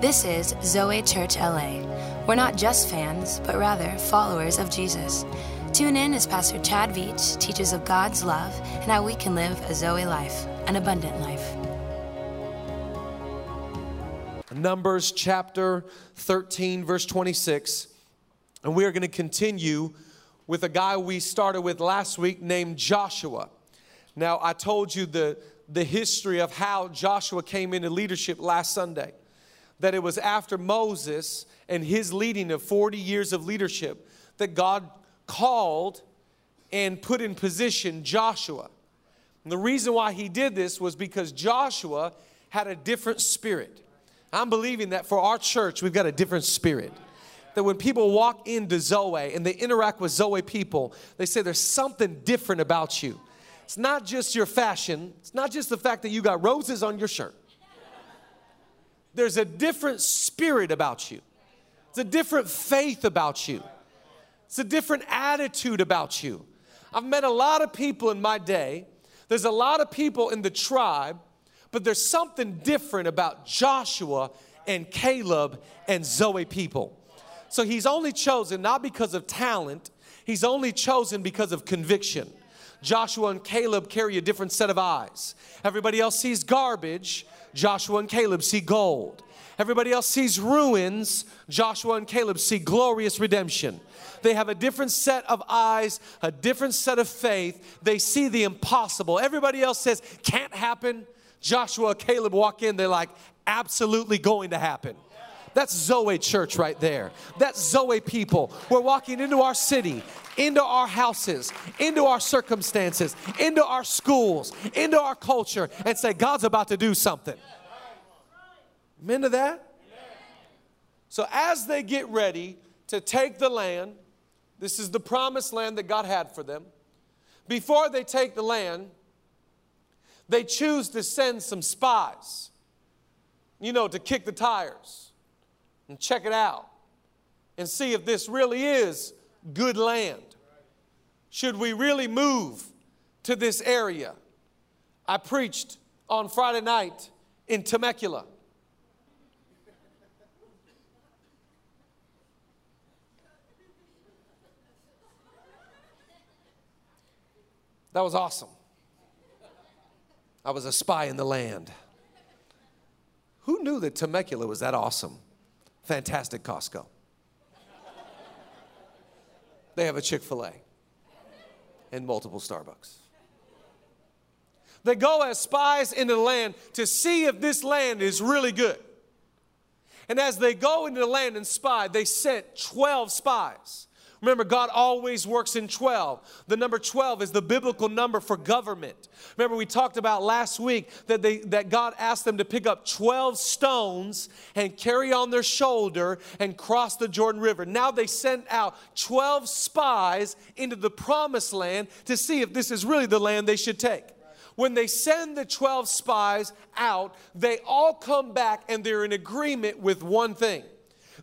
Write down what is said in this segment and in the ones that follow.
This is Zoe Church LA. We're not just fans, but rather followers of Jesus. Tune in as Pastor Chad Veach teaches of God's love and how we can live a Zoe life, an abundant life. Numbers chapter 13, verse 26. And we are going to continue with a guy we started with last week named Joshua. Now, I told you the, the history of how Joshua came into leadership last Sunday. That it was after Moses and his leading of 40 years of leadership that God called and put in position Joshua. And the reason why he did this was because Joshua had a different spirit. I'm believing that for our church, we've got a different spirit. That when people walk into Zoe and they interact with Zoe people, they say there's something different about you. It's not just your fashion, it's not just the fact that you got roses on your shirt. There's a different spirit about you, it's a different faith about you, it's a different attitude about you. I've met a lot of people in my day, there's a lot of people in the tribe, but there's something different about Joshua and Caleb and Zoe people. So he's only chosen not because of talent, he's only chosen because of conviction. Joshua and Caleb carry a different set of eyes. Everybody else sees garbage, Joshua and Caleb see gold. Everybody else sees ruins, Joshua and Caleb see glorious redemption. They have a different set of eyes, a different set of faith. They see the impossible. Everybody else says, can't happen. Joshua, and Caleb walk in, they're like, absolutely going to happen. That's Zoe Church right there. That's Zoe people. We're walking into our city, into our houses, into our circumstances, into our schools, into our culture, and say, God's about to do something. Amen to that? So, as they get ready to take the land, this is the promised land that God had for them. Before they take the land, they choose to send some spies, you know, to kick the tires and check it out and see if this really is good land. Should we really move to this area? I preached on Friday night in Temecula. That was awesome. I was a spy in the land. Who knew that Temecula was that awesome? Fantastic Costco. They have a Chick fil A and multiple Starbucks. They go as spies into the land to see if this land is really good. And as they go into the land and spy, they sent 12 spies. Remember, God always works in 12. The number 12 is the biblical number for government. Remember, we talked about last week that, they, that God asked them to pick up 12 stones and carry on their shoulder and cross the Jordan River. Now they sent out 12 spies into the promised land to see if this is really the land they should take when they send the 12 spies out, they all come back and they're in agreement with one thing.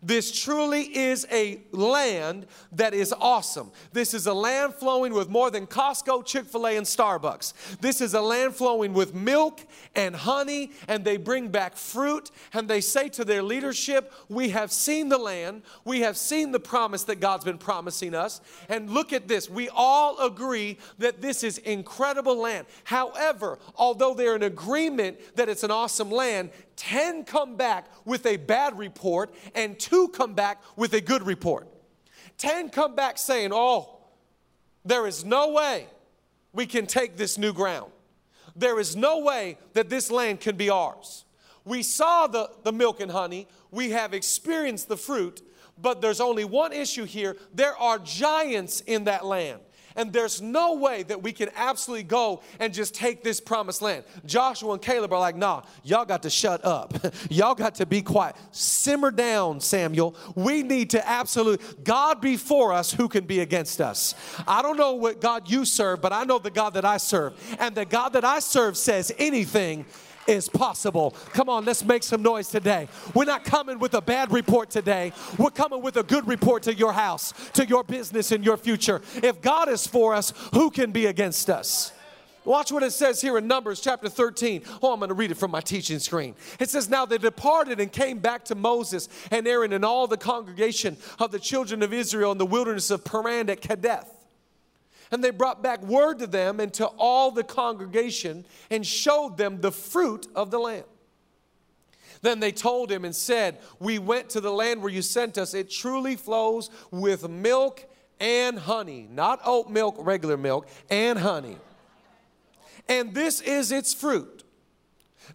This truly is a land that is awesome. This is a land flowing with more than Costco, Chick fil A, and Starbucks. This is a land flowing with milk and honey, and they bring back fruit, and they say to their leadership, We have seen the land, we have seen the promise that God's been promising us, and look at this. We all agree that this is incredible land. However, although they're in agreement that it's an awesome land, 10 come back with a bad report and two come back with a good report. 10 come back saying, Oh, there is no way we can take this new ground. There is no way that this land can be ours. We saw the, the milk and honey, we have experienced the fruit, but there's only one issue here there are giants in that land. And there's no way that we can absolutely go and just take this promised land. Joshua and Caleb are like, nah, y'all got to shut up. y'all got to be quiet. Simmer down, Samuel. We need to absolutely, God before us, who can be against us? I don't know what God you serve, but I know the God that I serve. And the God that I serve says anything is possible. Come on, let's make some noise today. We're not coming with a bad report today. We're coming with a good report to your house, to your business, and your future. If God is for us, who can be against us? Watch what it says here in Numbers chapter 13. Oh, I'm going to read it from my teaching screen. It says, Now they departed and came back to Moses and Aaron and all the congregation of the children of Israel in the wilderness of Paran at Kadesh. And they brought back word to them and to all the congregation and showed them the fruit of the land. Then they told him and said, We went to the land where you sent us. It truly flows with milk and honey, not oat milk, regular milk, and honey and this is its fruit.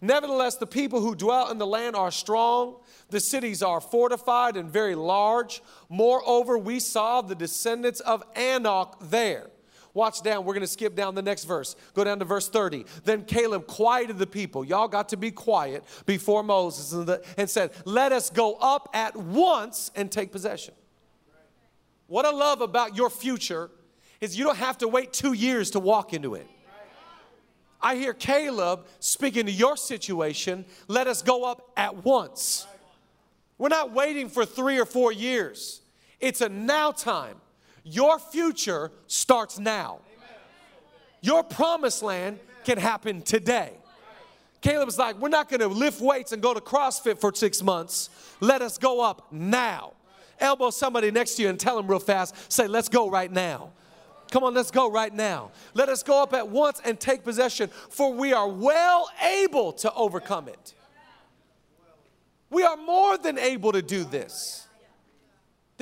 Nevertheless, the people who dwell in the land are strong. The cities are fortified and very large. Moreover, we saw the descendants of Anak there. Watch down. We're going to skip down the next verse. Go down to verse 30. Then Caleb quieted the people. Y'all got to be quiet before Moses and, the, and said, Let us go up at once and take possession. What I love about your future is you don't have to wait two years to walk into it. I hear Caleb speaking to your situation. Let us go up at once. We're not waiting for three or four years, it's a now time. Your future starts now. Your promised land can happen today. Caleb's like, we're not gonna lift weights and go to CrossFit for six months. Let us go up now. Elbow somebody next to you and tell them real fast, say, let's go right now. Come on, let's go right now. Let us go up at once and take possession, for we are well able to overcome it. We are more than able to do this.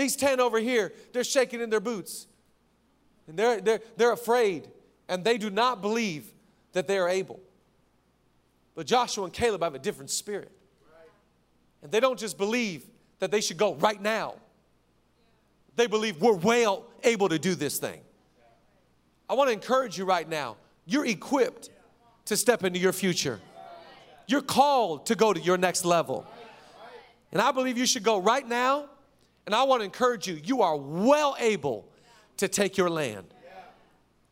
These 10 over here, they're shaking in their boots. And they're, they're, they're afraid, and they do not believe that they are able. But Joshua and Caleb have a different spirit. And they don't just believe that they should go right now, they believe we're well able to do this thing. I want to encourage you right now. You're equipped to step into your future. You're called to go to your next level. And I believe you should go right now. And I want to encourage you, you are well able to take your land.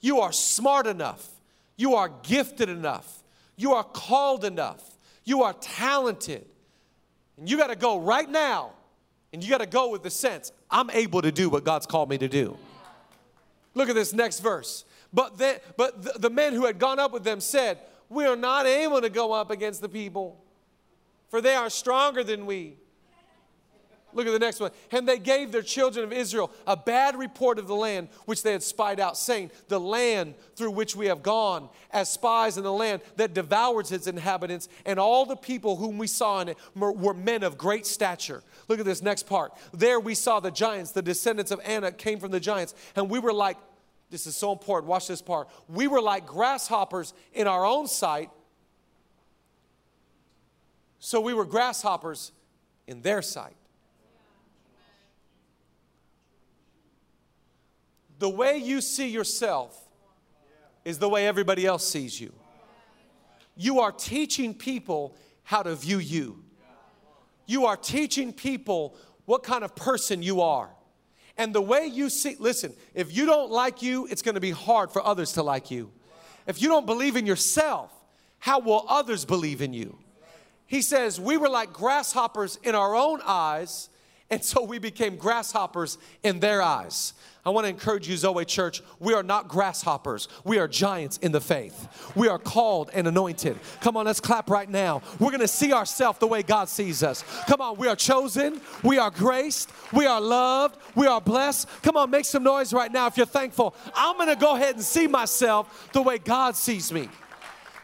You are smart enough. You are gifted enough. You are called enough. You are talented. And you got to go right now. And you got to go with the sense I'm able to do what God's called me to do. Look at this next verse. But, they, but the, the men who had gone up with them said, We are not able to go up against the people, for they are stronger than we. Look at the next one. And they gave their children of Israel a bad report of the land which they had spied out, saying, The land through which we have gone as spies in the land that devours its inhabitants, and all the people whom we saw in it were men of great stature. Look at this next part. There we saw the giants, the descendants of Anak came from the giants, and we were like this is so important. Watch this part. We were like grasshoppers in our own sight, so we were grasshoppers in their sight. The way you see yourself is the way everybody else sees you. You are teaching people how to view you. You are teaching people what kind of person you are. And the way you see, listen, if you don't like you, it's gonna be hard for others to like you. If you don't believe in yourself, how will others believe in you? He says, We were like grasshoppers in our own eyes, and so we became grasshoppers in their eyes. I want to encourage you, Zoe Church. We are not grasshoppers. We are giants in the faith. We are called and anointed. Come on, let's clap right now. We're going to see ourselves the way God sees us. Come on, we are chosen. We are graced. We are loved. We are blessed. Come on, make some noise right now if you're thankful. I'm going to go ahead and see myself the way God sees me.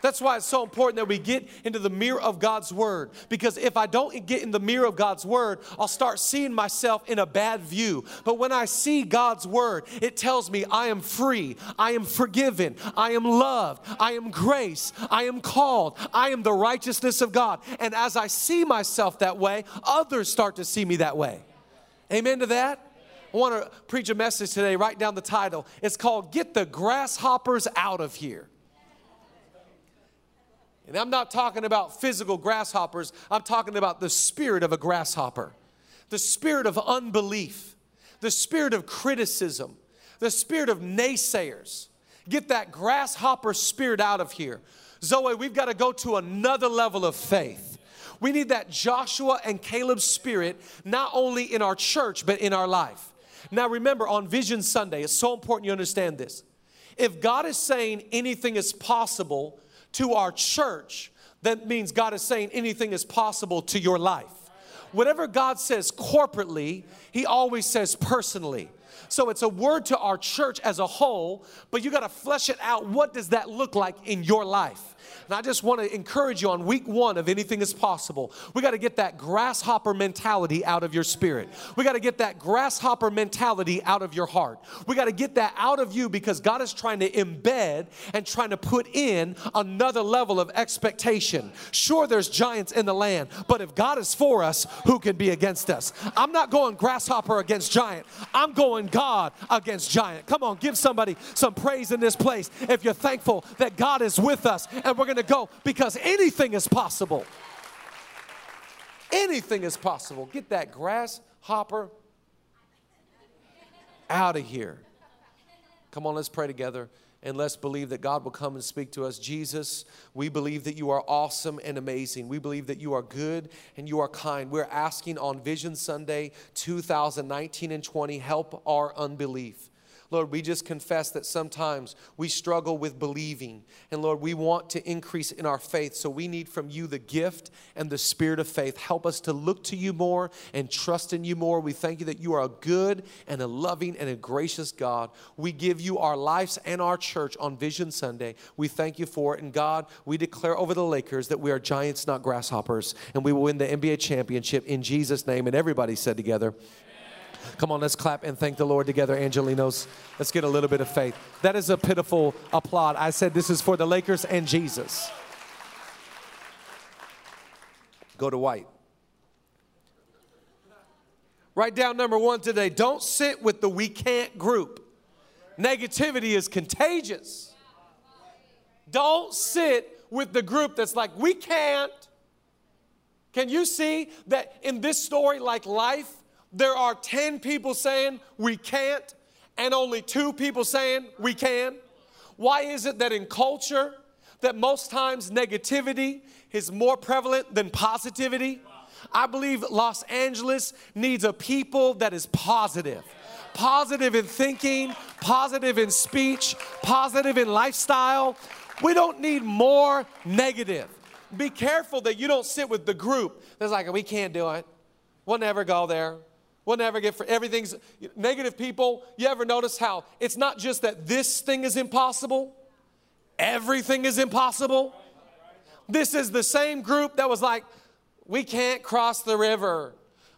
That's why it's so important that we get into the mirror of God's word. Because if I don't get in the mirror of God's word, I'll start seeing myself in a bad view. But when I see God's word, it tells me I am free, I am forgiven, I am loved, I am grace, I am called, I am the righteousness of God. And as I see myself that way, others start to see me that way. Amen to that? I want to preach a message today. Write down the title. It's called Get the Grasshoppers Out of Here. And I'm not talking about physical grasshoppers, I'm talking about the spirit of a grasshopper, the spirit of unbelief, the spirit of criticism, the spirit of naysayers. Get that grasshopper spirit out of here. Zoe, we've got to go to another level of faith. We need that Joshua and Caleb spirit, not only in our church, but in our life. Now, remember, on Vision Sunday, it's so important you understand this. If God is saying anything is possible to our church, that means God is saying anything is possible to your life. Whatever God says corporately, He always says personally. So it's a word to our church as a whole, but you got to flesh it out. What does that look like in your life? And I just want to encourage you on week one of anything is possible. We got to get that grasshopper mentality out of your spirit. We got to get that grasshopper mentality out of your heart. We got to get that out of you because God is trying to embed and trying to put in another level of expectation. Sure, there's giants in the land, but if God is for us, who can be against us? I'm not going grasshopper against giant. I'm going God against giant. Come on, give somebody some praise in this place if you're thankful that God is with us and we're going going to go because anything is possible. Anything is possible. Get that grasshopper out of here. Come on, let's pray together and let's believe that God will come and speak to us. Jesus, we believe that you are awesome and amazing. We believe that you are good and you are kind. We're asking on Vision Sunday 2019 and 20, help our unbelief. Lord, we just confess that sometimes we struggle with believing. And Lord, we want to increase in our faith. So we need from you the gift and the spirit of faith. Help us to look to you more and trust in you more. We thank you that you are a good and a loving and a gracious God. We give you our lives and our church on Vision Sunday. We thank you for it. And God, we declare over the Lakers that we are giants, not grasshoppers. And we will win the NBA championship in Jesus' name. And everybody said together, Come on, let's clap and thank the Lord together, Angelenos. Let's get a little bit of faith. That is a pitiful applaud. I said this is for the Lakers and Jesus. Go to white. Write down number one today. Don't sit with the we can't group. Negativity is contagious. Don't sit with the group that's like, we can't. Can you see that in this story, like life, there are 10 people saying we can't and only two people saying we can? Why is it that in culture that most times negativity is more prevalent than positivity? I believe Los Angeles needs a people that is positive. Positive in thinking, positive in speech, positive in lifestyle. We don't need more negative. Be careful that you don't sit with the group that's like, we can't do it. We'll never go there. We'll never get for everything's negative people. You ever notice how it's not just that this thing is impossible, everything is impossible? This is the same group that was like, we can't cross the river.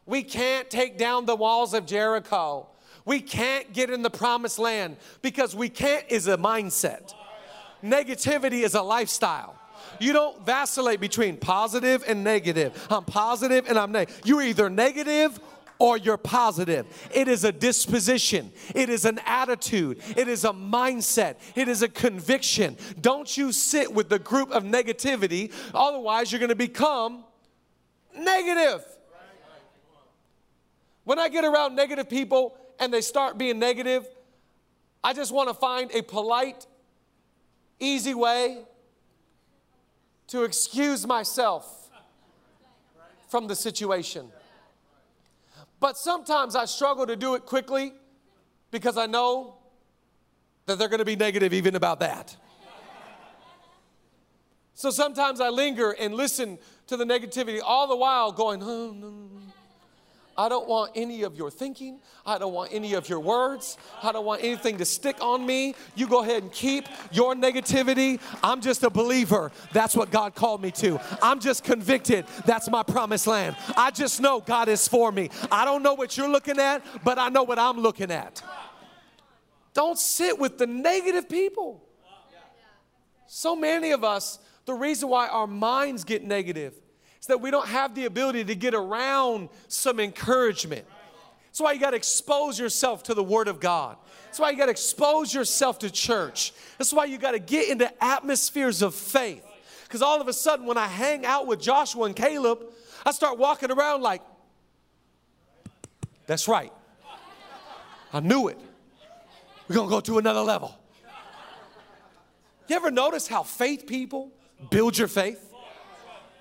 We can't take down the walls of Jericho. We can't get in the promised land because we can't is a mindset. Negativity is a lifestyle. You don't vacillate between positive and negative. I'm positive and I'm negative. You're either negative or you're positive. It is a disposition, it is an attitude, it is a mindset, it is a conviction. Don't you sit with the group of negativity, otherwise, you're going to become negative. When I get around negative people and they start being negative, I just want to find a polite, easy way to excuse myself from the situation. But sometimes I struggle to do it quickly because I know that they're going to be negative even about that. So sometimes I linger and listen to the negativity all the while going, oh, no. I don't want any of your thinking. I don't want any of your words. I don't want anything to stick on me. You go ahead and keep your negativity. I'm just a believer. That's what God called me to. I'm just convicted. That's my promised land. I just know God is for me. I don't know what you're looking at, but I know what I'm looking at. Don't sit with the negative people. So many of us, the reason why our minds get negative that we don't have the ability to get around some encouragement. That's why you got to expose yourself to the Word of God. That's why you got to expose yourself to church. That's why you got to get into atmospheres of faith. Because all of a sudden, when I hang out with Joshua and Caleb, I start walking around like, that's right. I knew it. We're going to go to another level. You ever notice how faith people build your faith?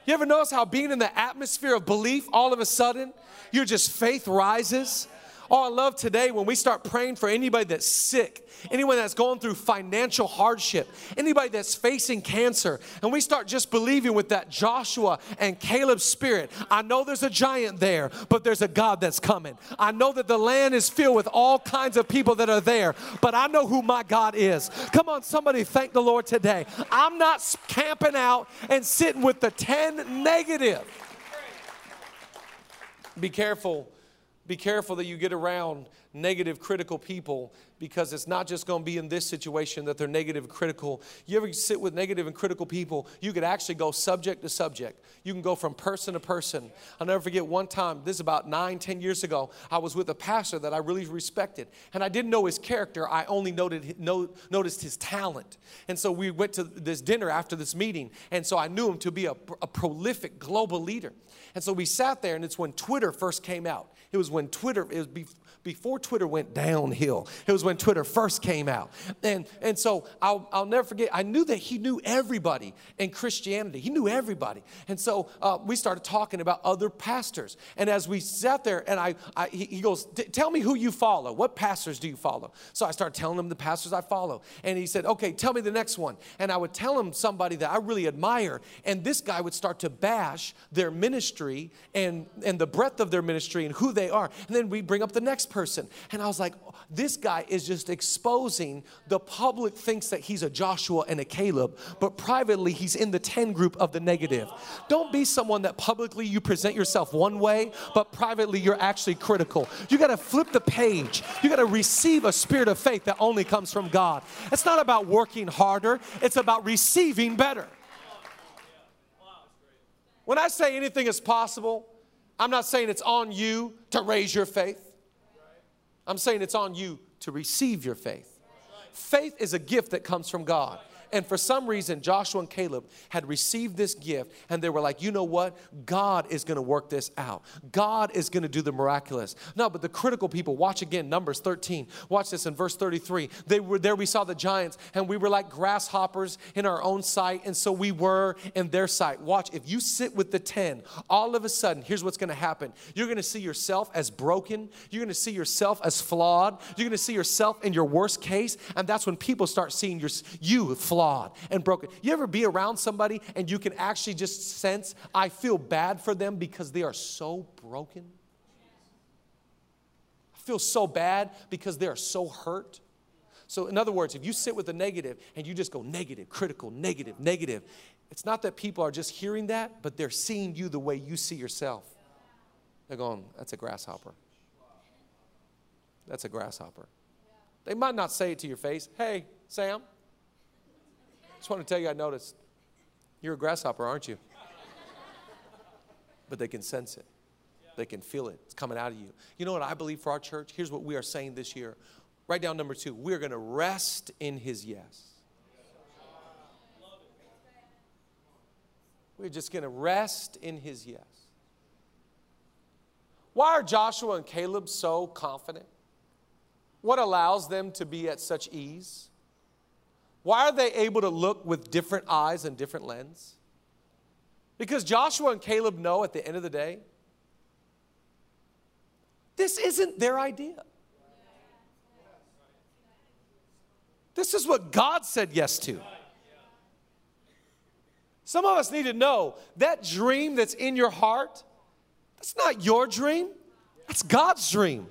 You ever notice how being in the atmosphere of belief, all of a sudden, your just faith rises? Oh, I love today when we start praying for anybody that's sick, anyone that's going through financial hardship, anybody that's facing cancer, and we start just believing with that Joshua and Caleb spirit. I know there's a giant there, but there's a God that's coming. I know that the land is filled with all kinds of people that are there, but I know who my God is. Come on, somebody thank the Lord today. I'm not camping out and sitting with the 10 negative. Be careful be careful that you get around negative, critical people because it's not just going to be in this situation that they're negative and critical. You ever sit with negative and critical people, you could actually go subject to subject. You can go from person to person. I'll never forget one time, this is about nine, ten years ago, I was with a pastor that I really respected. And I didn't know his character, I only noted, no, noticed his talent. And so we went to this dinner after this meeting. And so I knew him to be a, a prolific global leader. And so we sat there, and it's when Twitter first came out. It was when Twitter, it was before Twitter went downhill. It was when Twitter first came out. And, and so I'll, I'll never forget, I knew that he knew everybody in Christianity. He knew everybody. And so uh, we started talking about other pastors. And as we sat there, and I, I he, goes, Tell me who you follow. What pastors do you follow? So I started telling him the pastors I follow. And he said, Okay, tell me the next one. And I would tell him somebody that I really admire. And this guy would start to bash their ministry and, and the breadth of their ministry and who they are. And then we bring up the next person. And I was like, this guy is just exposing the public thinks that he's a Joshua and a Caleb, but privately he's in the 10 group of the negative. Don't be someone that publicly you present yourself one way, but privately you're actually critical. You got to flip the page. You got to receive a spirit of faith that only comes from God. It's not about working harder, it's about receiving better. When I say anything is possible, I'm not saying it's on you to raise your faith. I'm saying it's on you to receive your faith. Faith is a gift that comes from God. And for some reason, Joshua and Caleb had received this gift and they were like, you know what? God is going to work this out. God is going to do the miraculous. No, but the critical people, watch again, Numbers 13. Watch this in verse 33. They were there, we saw the giants, and we were like grasshoppers in our own sight, and so we were in their sight. Watch, if you sit with the 10, all of a sudden, here's what's going to happen. You're going to see yourself as broken, you're going to see yourself as flawed, you're going to see yourself in your worst case, and that's when people start seeing your, you flawed flawed and broken. You ever be around somebody and you can actually just sense, I feel bad for them because they are so broken? I feel so bad because they are so hurt. So, in other words, if you sit with the negative and you just go negative, critical, negative, negative, it's not that people are just hearing that, but they're seeing you the way you see yourself. They're going, that's a grasshopper. That's a grasshopper. They might not say it to your face, hey, Sam, just want to tell you, I noticed you're a grasshopper, aren't you? But they can sense it, they can feel it. It's coming out of you. You know what I believe for our church? Here's what we are saying this year. Write down number two. We're going to rest in his yes. We're just going to rest in his yes. Why are Joshua and Caleb so confident? What allows them to be at such ease? Why are they able to look with different eyes and different lens? Because Joshua and Caleb know at the end of the day, this isn't their idea. This is what God said yes to. Some of us need to know that dream that's in your heart, that's not your dream, that's God's dream.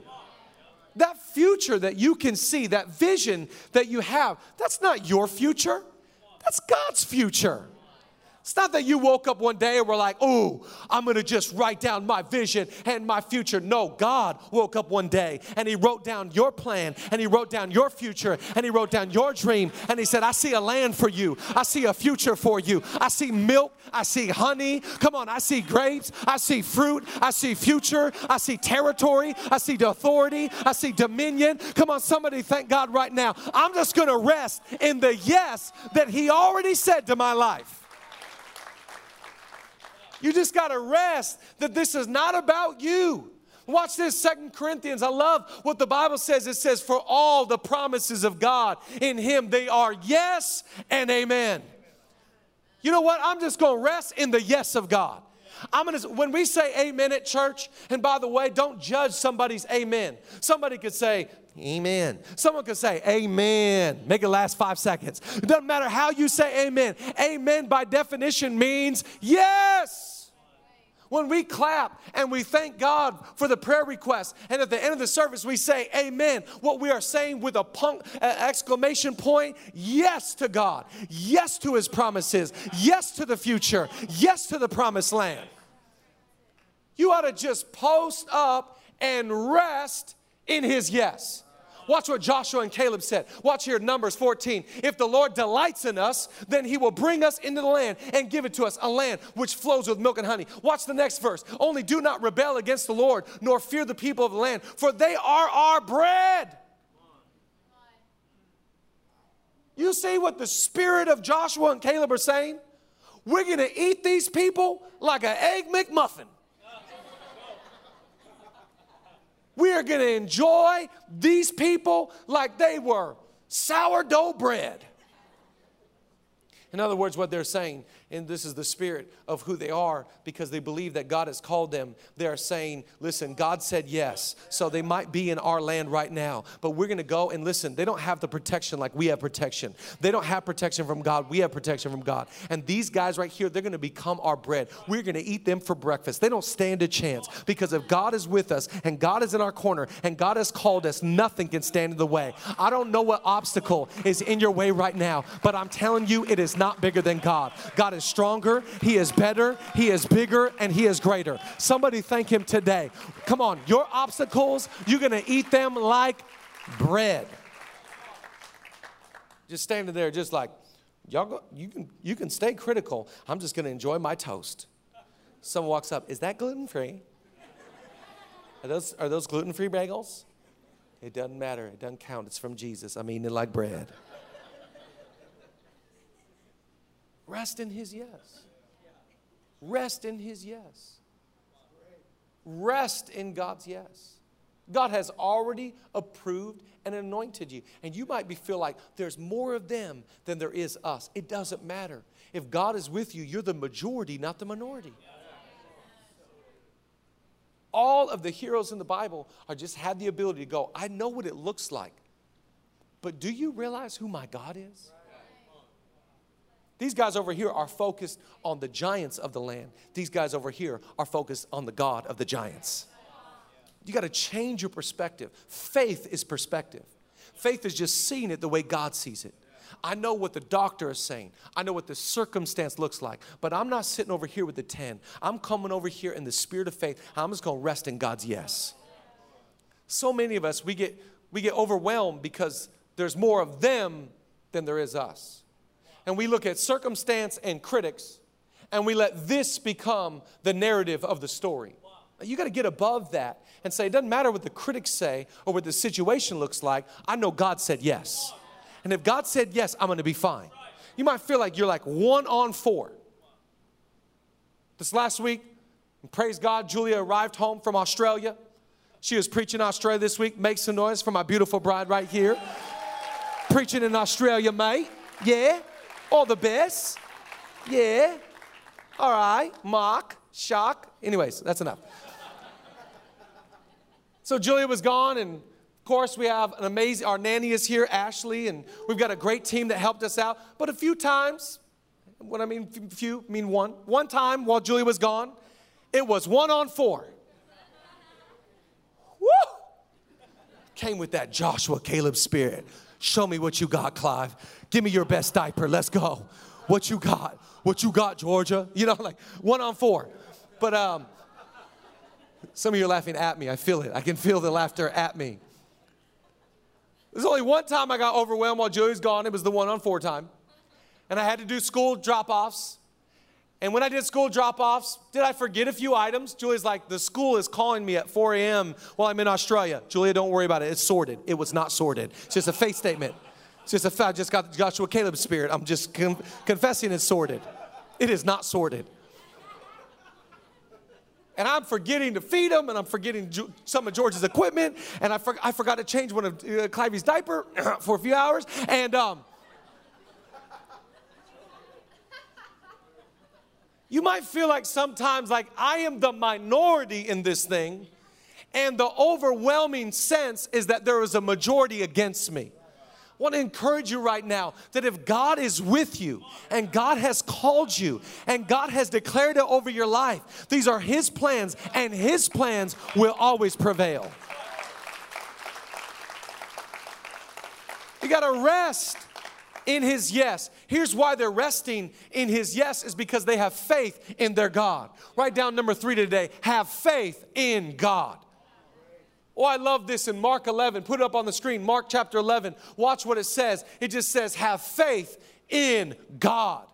That future that you can see, that vision that you have, that's not your future. That's God's future. It's not that you woke up one day and were like, oh, I'm gonna just write down my vision and my future. No, God woke up one day and He wrote down your plan and He wrote down your future and He wrote down your dream and He said, I see a land for you. I see a future for you. I see milk. I see honey. Come on, I see grapes. I see fruit. I see future. I see territory. I see authority. I see dominion. Come on, somebody thank God right now. I'm just gonna rest in the yes that He already said to my life. You just got to rest that this is not about you. Watch this, Second Corinthians. I love what the Bible says. It says, For all the promises of God in Him, they are yes and amen. You know what? I'm just going to rest in the yes of God. I'm gonna, when we say amen at church, and by the way, don't judge somebody's amen. Somebody could say, Amen. Someone could say, Amen. Make it last five seconds. It doesn't matter how you say amen. Amen by definition means yes. When we clap and we thank God for the prayer request, and at the end of the service we say amen, what we are saying with a punk, uh, exclamation point, yes to God, yes to his promises, yes to the future, yes to the promised land. You ought to just post up and rest in his yes. Watch what Joshua and Caleb said. Watch here, Numbers 14. If the Lord delights in us, then he will bring us into the land and give it to us, a land which flows with milk and honey. Watch the next verse. Only do not rebel against the Lord, nor fear the people of the land, for they are our bread. You see what the spirit of Joshua and Caleb are saying? We're going to eat these people like an egg McMuffin. We are going to enjoy these people like they were sourdough bread. In other words, what they're saying and this is the spirit of who they are because they believe that God has called them. They are saying, Listen, God said yes. So they might be in our land right now, but we're going to go and listen. They don't have the protection like we have protection. They don't have protection from God. We have protection from God. And these guys right here, they're going to become our bread. We're going to eat them for breakfast. They don't stand a chance because if God is with us and God is in our corner and God has called us, nothing can stand in the way. I don't know what obstacle is in your way right now, but I'm telling you, it is not bigger than God. God is stronger, He is better, He is bigger, and He is greater. Somebody thank Him today. Come on, your obstacles, you're gonna eat them like bread. Just standing there, just like, y'all go, you can you can stay critical. I'm just gonna enjoy my toast. Someone walks up, is that gluten free? Are those are those gluten free bagels? It doesn't matter. It doesn't count. It's from Jesus. I'm eating it like bread. Rest in His yes. Rest in His yes. Rest in God's yes. God has already approved and anointed you. And you might be feel like there's more of them than there is us. It doesn't matter. If God is with you, you're the majority, not the minority. All of the heroes in the Bible are just had the ability to go, I know what it looks like. But do you realize who my God is? These guys over here are focused on the giants of the land. These guys over here are focused on the God of the giants. You got to change your perspective. Faith is perspective. Faith is just seeing it the way God sees it. I know what the doctor is saying. I know what the circumstance looks like, but I'm not sitting over here with the 10. I'm coming over here in the spirit of faith. I'm just going to rest in God's yes. So many of us we get we get overwhelmed because there's more of them than there is us and we look at circumstance and critics and we let this become the narrative of the story. You got to get above that and say, it doesn't matter what the critics say or what the situation looks like. I know God said yes. And if God said yes, I'm going to be fine. You might feel like you're like one on four. This last week, praise God, Julia arrived home from Australia. She was preaching in Australia this week. Make some noise for my beautiful bride right here. preaching in Australia, mate. Yeah. All the best. Yeah. All right. Mock. Shock. Anyways, that's enough. So Julia was gone, and of course, we have an amazing, our nanny is here, Ashley, and we've got a great team that helped us out. But a few times, what I mean, few, mean one, one time while Julia was gone, it was one on four. Woo! Came with that Joshua Caleb spirit. Show me what you got, Clive. Give me your best diaper. Let's go. What you got? What you got, Georgia? You know, like one on four. But um, some of you are laughing at me. I feel it. I can feel the laughter at me. There's only one time I got overwhelmed while Joey's gone. It was the one on four time. And I had to do school drop offs. And when I did school drop offs, did I forget a few items? Julie's like, the school is calling me at 4 a.m. while I'm in Australia. Julia, don't worry about it. It's sorted. It was not sorted. It's just a faith statement. It's just a fact. I just got Joshua Caleb's spirit. I'm just con- confessing it's sorted. It is not sorted. And I'm forgetting to feed him, and I'm forgetting some of George's equipment, and I, for- I forgot to change one of uh, Clivey's diaper for a few hours, and um, You might feel like sometimes like I am the minority in this thing, and the overwhelming sense is that there is a majority against me. I want to encourage you right now that if God is with you and God has called you and God has declared it over your life, these are His plans and His plans will always prevail. You got to rest in his yes. Here's why they're resting in his yes is because they have faith in their God. Write down number 3 today. Have faith in God. Oh, I love this in Mark 11. Put it up on the screen. Mark chapter 11. Watch what it says. It just says, Have faith in God.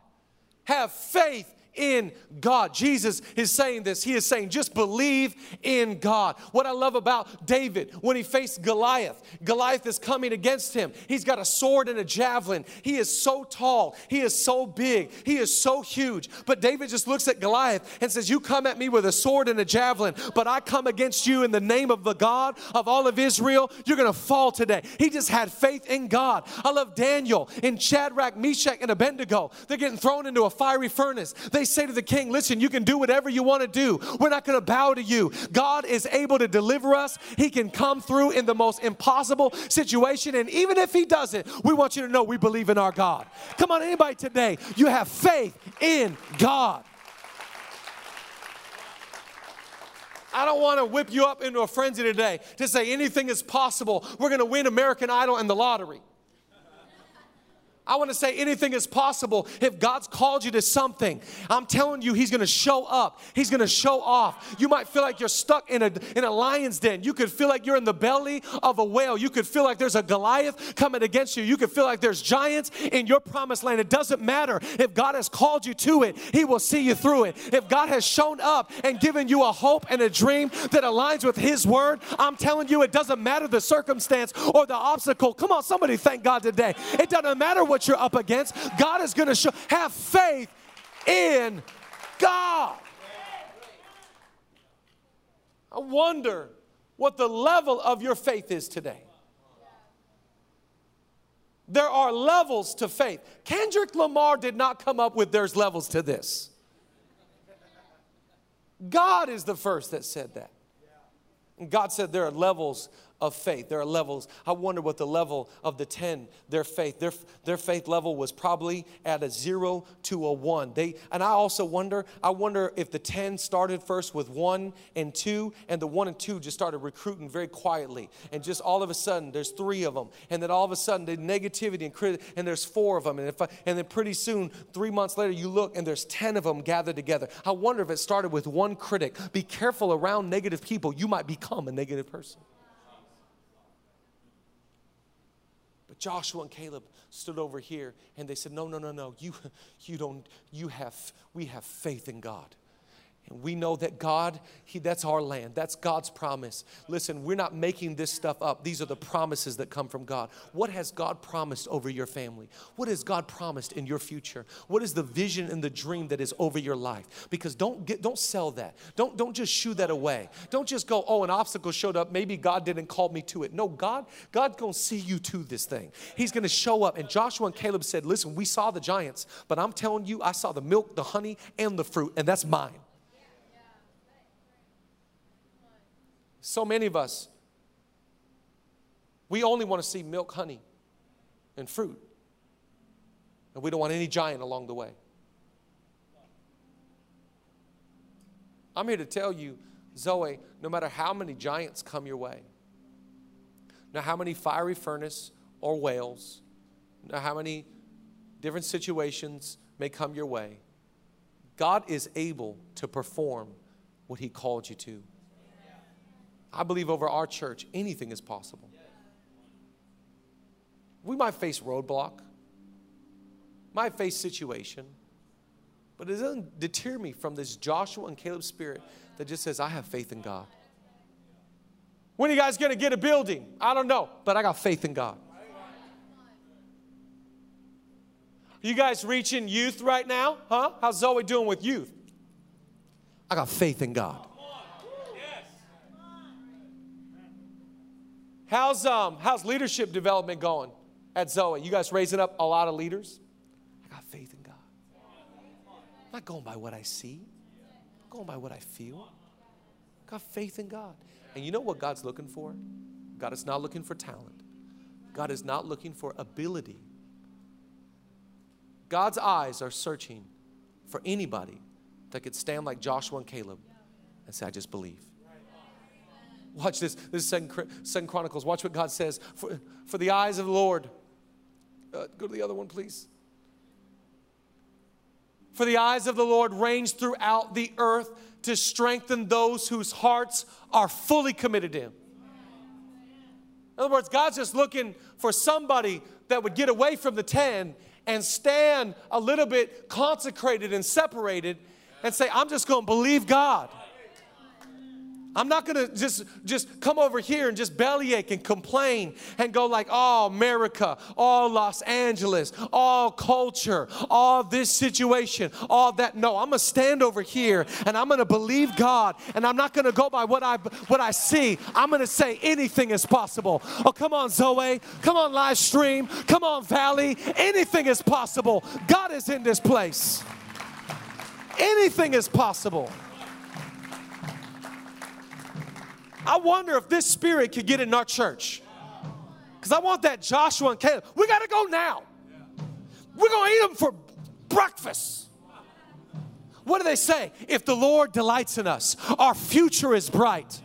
Have faith in God. Jesus is saying this. He is saying, just believe in God. What I love about David when he faced Goliath, Goliath is coming against him. He's got a sword and a javelin. He is so tall. He is so big. He is so huge. But David just looks at Goliath and says, You come at me with a sword and a javelin, but I come against you in the name of the God of all of Israel. You're going to fall today. He just had faith in God. I love Daniel in Shadrach, Meshach, and Abednego. They're getting thrown into a fiery furnace. They they say to the king, Listen, you can do whatever you want to do. We're not going to bow to you. God is able to deliver us, He can come through in the most impossible situation. And even if He doesn't, we want you to know we believe in our God. Come on, anybody today, you have faith in God. I don't want to whip you up into a frenzy today to say anything is possible. We're going to win American Idol and the lottery. I want to say anything is possible if God's called you to something. I'm telling you, He's going to show up. He's going to show off. You might feel like you're stuck in a, in a lion's den. You could feel like you're in the belly of a whale. You could feel like there's a Goliath coming against you. You could feel like there's giants in your promised land. It doesn't matter. If God has called you to it, He will see you through it. If God has shown up and given you a hope and a dream that aligns with His word, I'm telling you, it doesn't matter the circumstance or the obstacle. Come on, somebody thank God today. It doesn't matter what you're up against. God is going to show, have faith in God. I wonder what the level of your faith is today. There are levels to faith. Kendrick Lamar did not come up with there's levels to this. God is the first that said that. And God said there are levels of faith. There are levels. I wonder what the level of the 10, their faith, their, their faith level was probably at a zero to a one. They, and I also wonder, I wonder if the 10 started first with one and two, and the one and two just started recruiting very quietly. And just all of a sudden, there's three of them. And then all of a sudden, the negativity and crit, and there's four of them. And, if I, and then pretty soon, three months later, you look and there's 10 of them gathered together. I wonder if it started with one critic. Be careful around negative people. You might become a negative person. Joshua and Caleb stood over here and they said, No, no, no, no. You, you don't, you have, we have faith in God. And we know that God, he, that's our land. That's God's promise. Listen, we're not making this stuff up. These are the promises that come from God. What has God promised over your family? What has God promised in your future? What is the vision and the dream that is over your life? Because don't get, don't sell that. Don't, don't just shoo that away. Don't just go, oh, an obstacle showed up. Maybe God didn't call me to it. No, God, God's gonna see you to this thing. He's gonna show up. And Joshua and Caleb said, listen, we saw the giants, but I'm telling you, I saw the milk, the honey, and the fruit, and that's mine. So many of us, we only want to see milk, honey, and fruit. And we don't want any giant along the way. I'm here to tell you, Zoe, no matter how many giants come your way, no how many fiery furnace or whales, no how many different situations may come your way, God is able to perform what He called you to. I believe over our church, anything is possible. We might face roadblock, might face situation, but it doesn't deter me from this Joshua and Caleb spirit that just says, I have faith in God. When are you guys going to get a building? I don't know, but I got faith in God. You guys reaching youth right now? Huh? How's Zoe doing with youth? I got faith in God. How's, um, how's leadership development going at Zoe? You guys raising up a lot of leaders? I got faith in God. I'm not going by what I see, I'm going by what I feel. Got faith in God. And you know what God's looking for? God is not looking for talent. God is not looking for ability. God's eyes are searching for anybody that could stand like Joshua and Caleb and say, I just believe. Watch this. This is Second, Second Chronicles. Watch what God says. For, for the eyes of the Lord. Uh, go to the other one, please. For the eyes of the Lord range throughout the earth to strengthen those whose hearts are fully committed to Him. In other words, God's just looking for somebody that would get away from the 10 and stand a little bit consecrated and separated and say, I'm just going to believe God. I'm not gonna just just come over here and just bellyache and complain and go like, oh, America, all Los Angeles, all culture, all this situation, all that. No, I'm gonna stand over here and I'm gonna believe God and I'm not gonna go by what I what I see. I'm gonna say anything is possible. Oh, come on, Zoe, come on, live stream, come on, Valley, anything is possible. God is in this place. Anything is possible. I wonder if this spirit could get in our church. Because I want that Joshua and Caleb. We got to go now. We're going to eat them for breakfast. What do they say? If the Lord delights in us, our future is bright.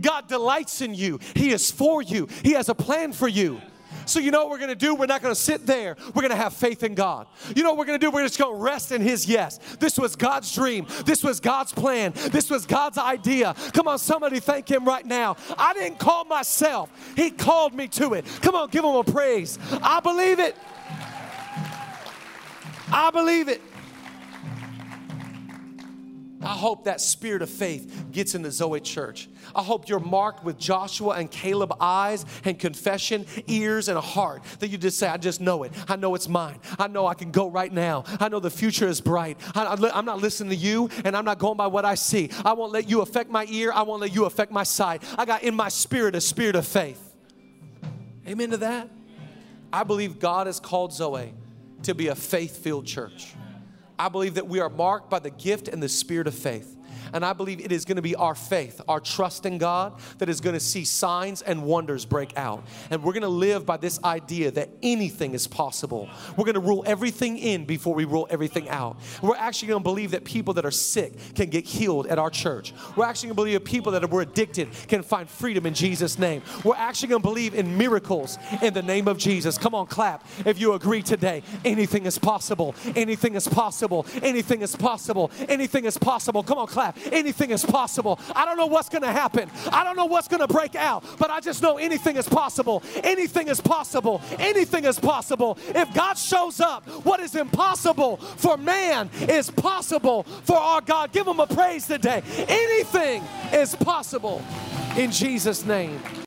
God delights in you, He is for you, He has a plan for you. So, you know what we're gonna do? We're not gonna sit there. We're gonna have faith in God. You know what we're gonna do? We're just gonna rest in His yes. This was God's dream. This was God's plan. This was God's idea. Come on, somebody thank Him right now. I didn't call myself, He called me to it. Come on, give Him a praise. I believe it. I believe it. I hope that spirit of faith gets into Zoe Church. I hope you're marked with Joshua and Caleb eyes and confession, ears, and a heart that you just say, I just know it. I know it's mine. I know I can go right now. I know the future is bright. I, am not listening to you and I'm not going by what I see. I won't let you affect my ear. I won't let you affect my sight. I got in my spirit a spirit of faith. Amen to that? I believe God has called Zoe to be a faith filled church. I believe that we are marked by the gift and the spirit of faith. And I believe it is going to be our faith, our trust in God, that is going to see signs and wonders break out. And we're going to live by this idea that anything is possible. We're going to rule everything in before we rule everything out. We're actually going to believe that people that are sick can get healed at our church. We're actually going to believe that people that were addicted can find freedom in Jesus' name. We're actually going to believe in miracles in the name of Jesus. Come on, clap if you agree today. Anything is possible. Anything is possible. Anything is possible. Anything is possible. Come on, clap anything is possible. I don't know what's going to happen. I don't know what's going to break out, but I just know anything is possible. Anything is possible. Anything is possible. If God shows up, what is impossible for man is possible for our God. Give him a praise today. Anything is possible in Jesus' name.